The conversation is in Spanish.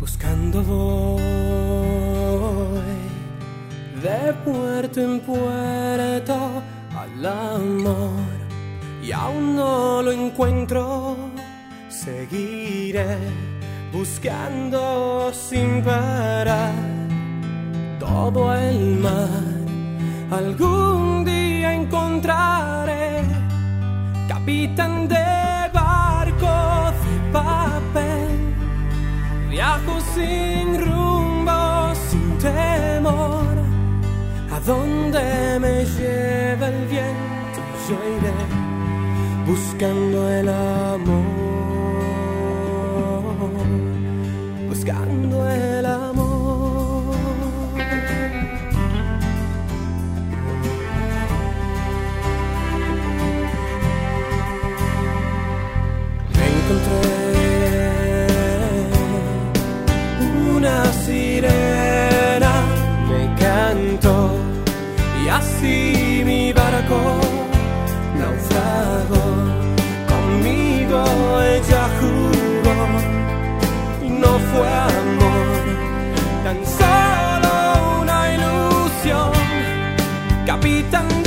buscando voy de puerto en puerto al amor y aún no lo encuentro, seguiré buscando sin parar todo el mar. Algún día encontraré capitán de sin rumbo, sin temor. A donde me lleve el viento, yo iré buscando el amor. Buscando el amor. ella juró y no fue amor, tan solo una ilusión, capitán.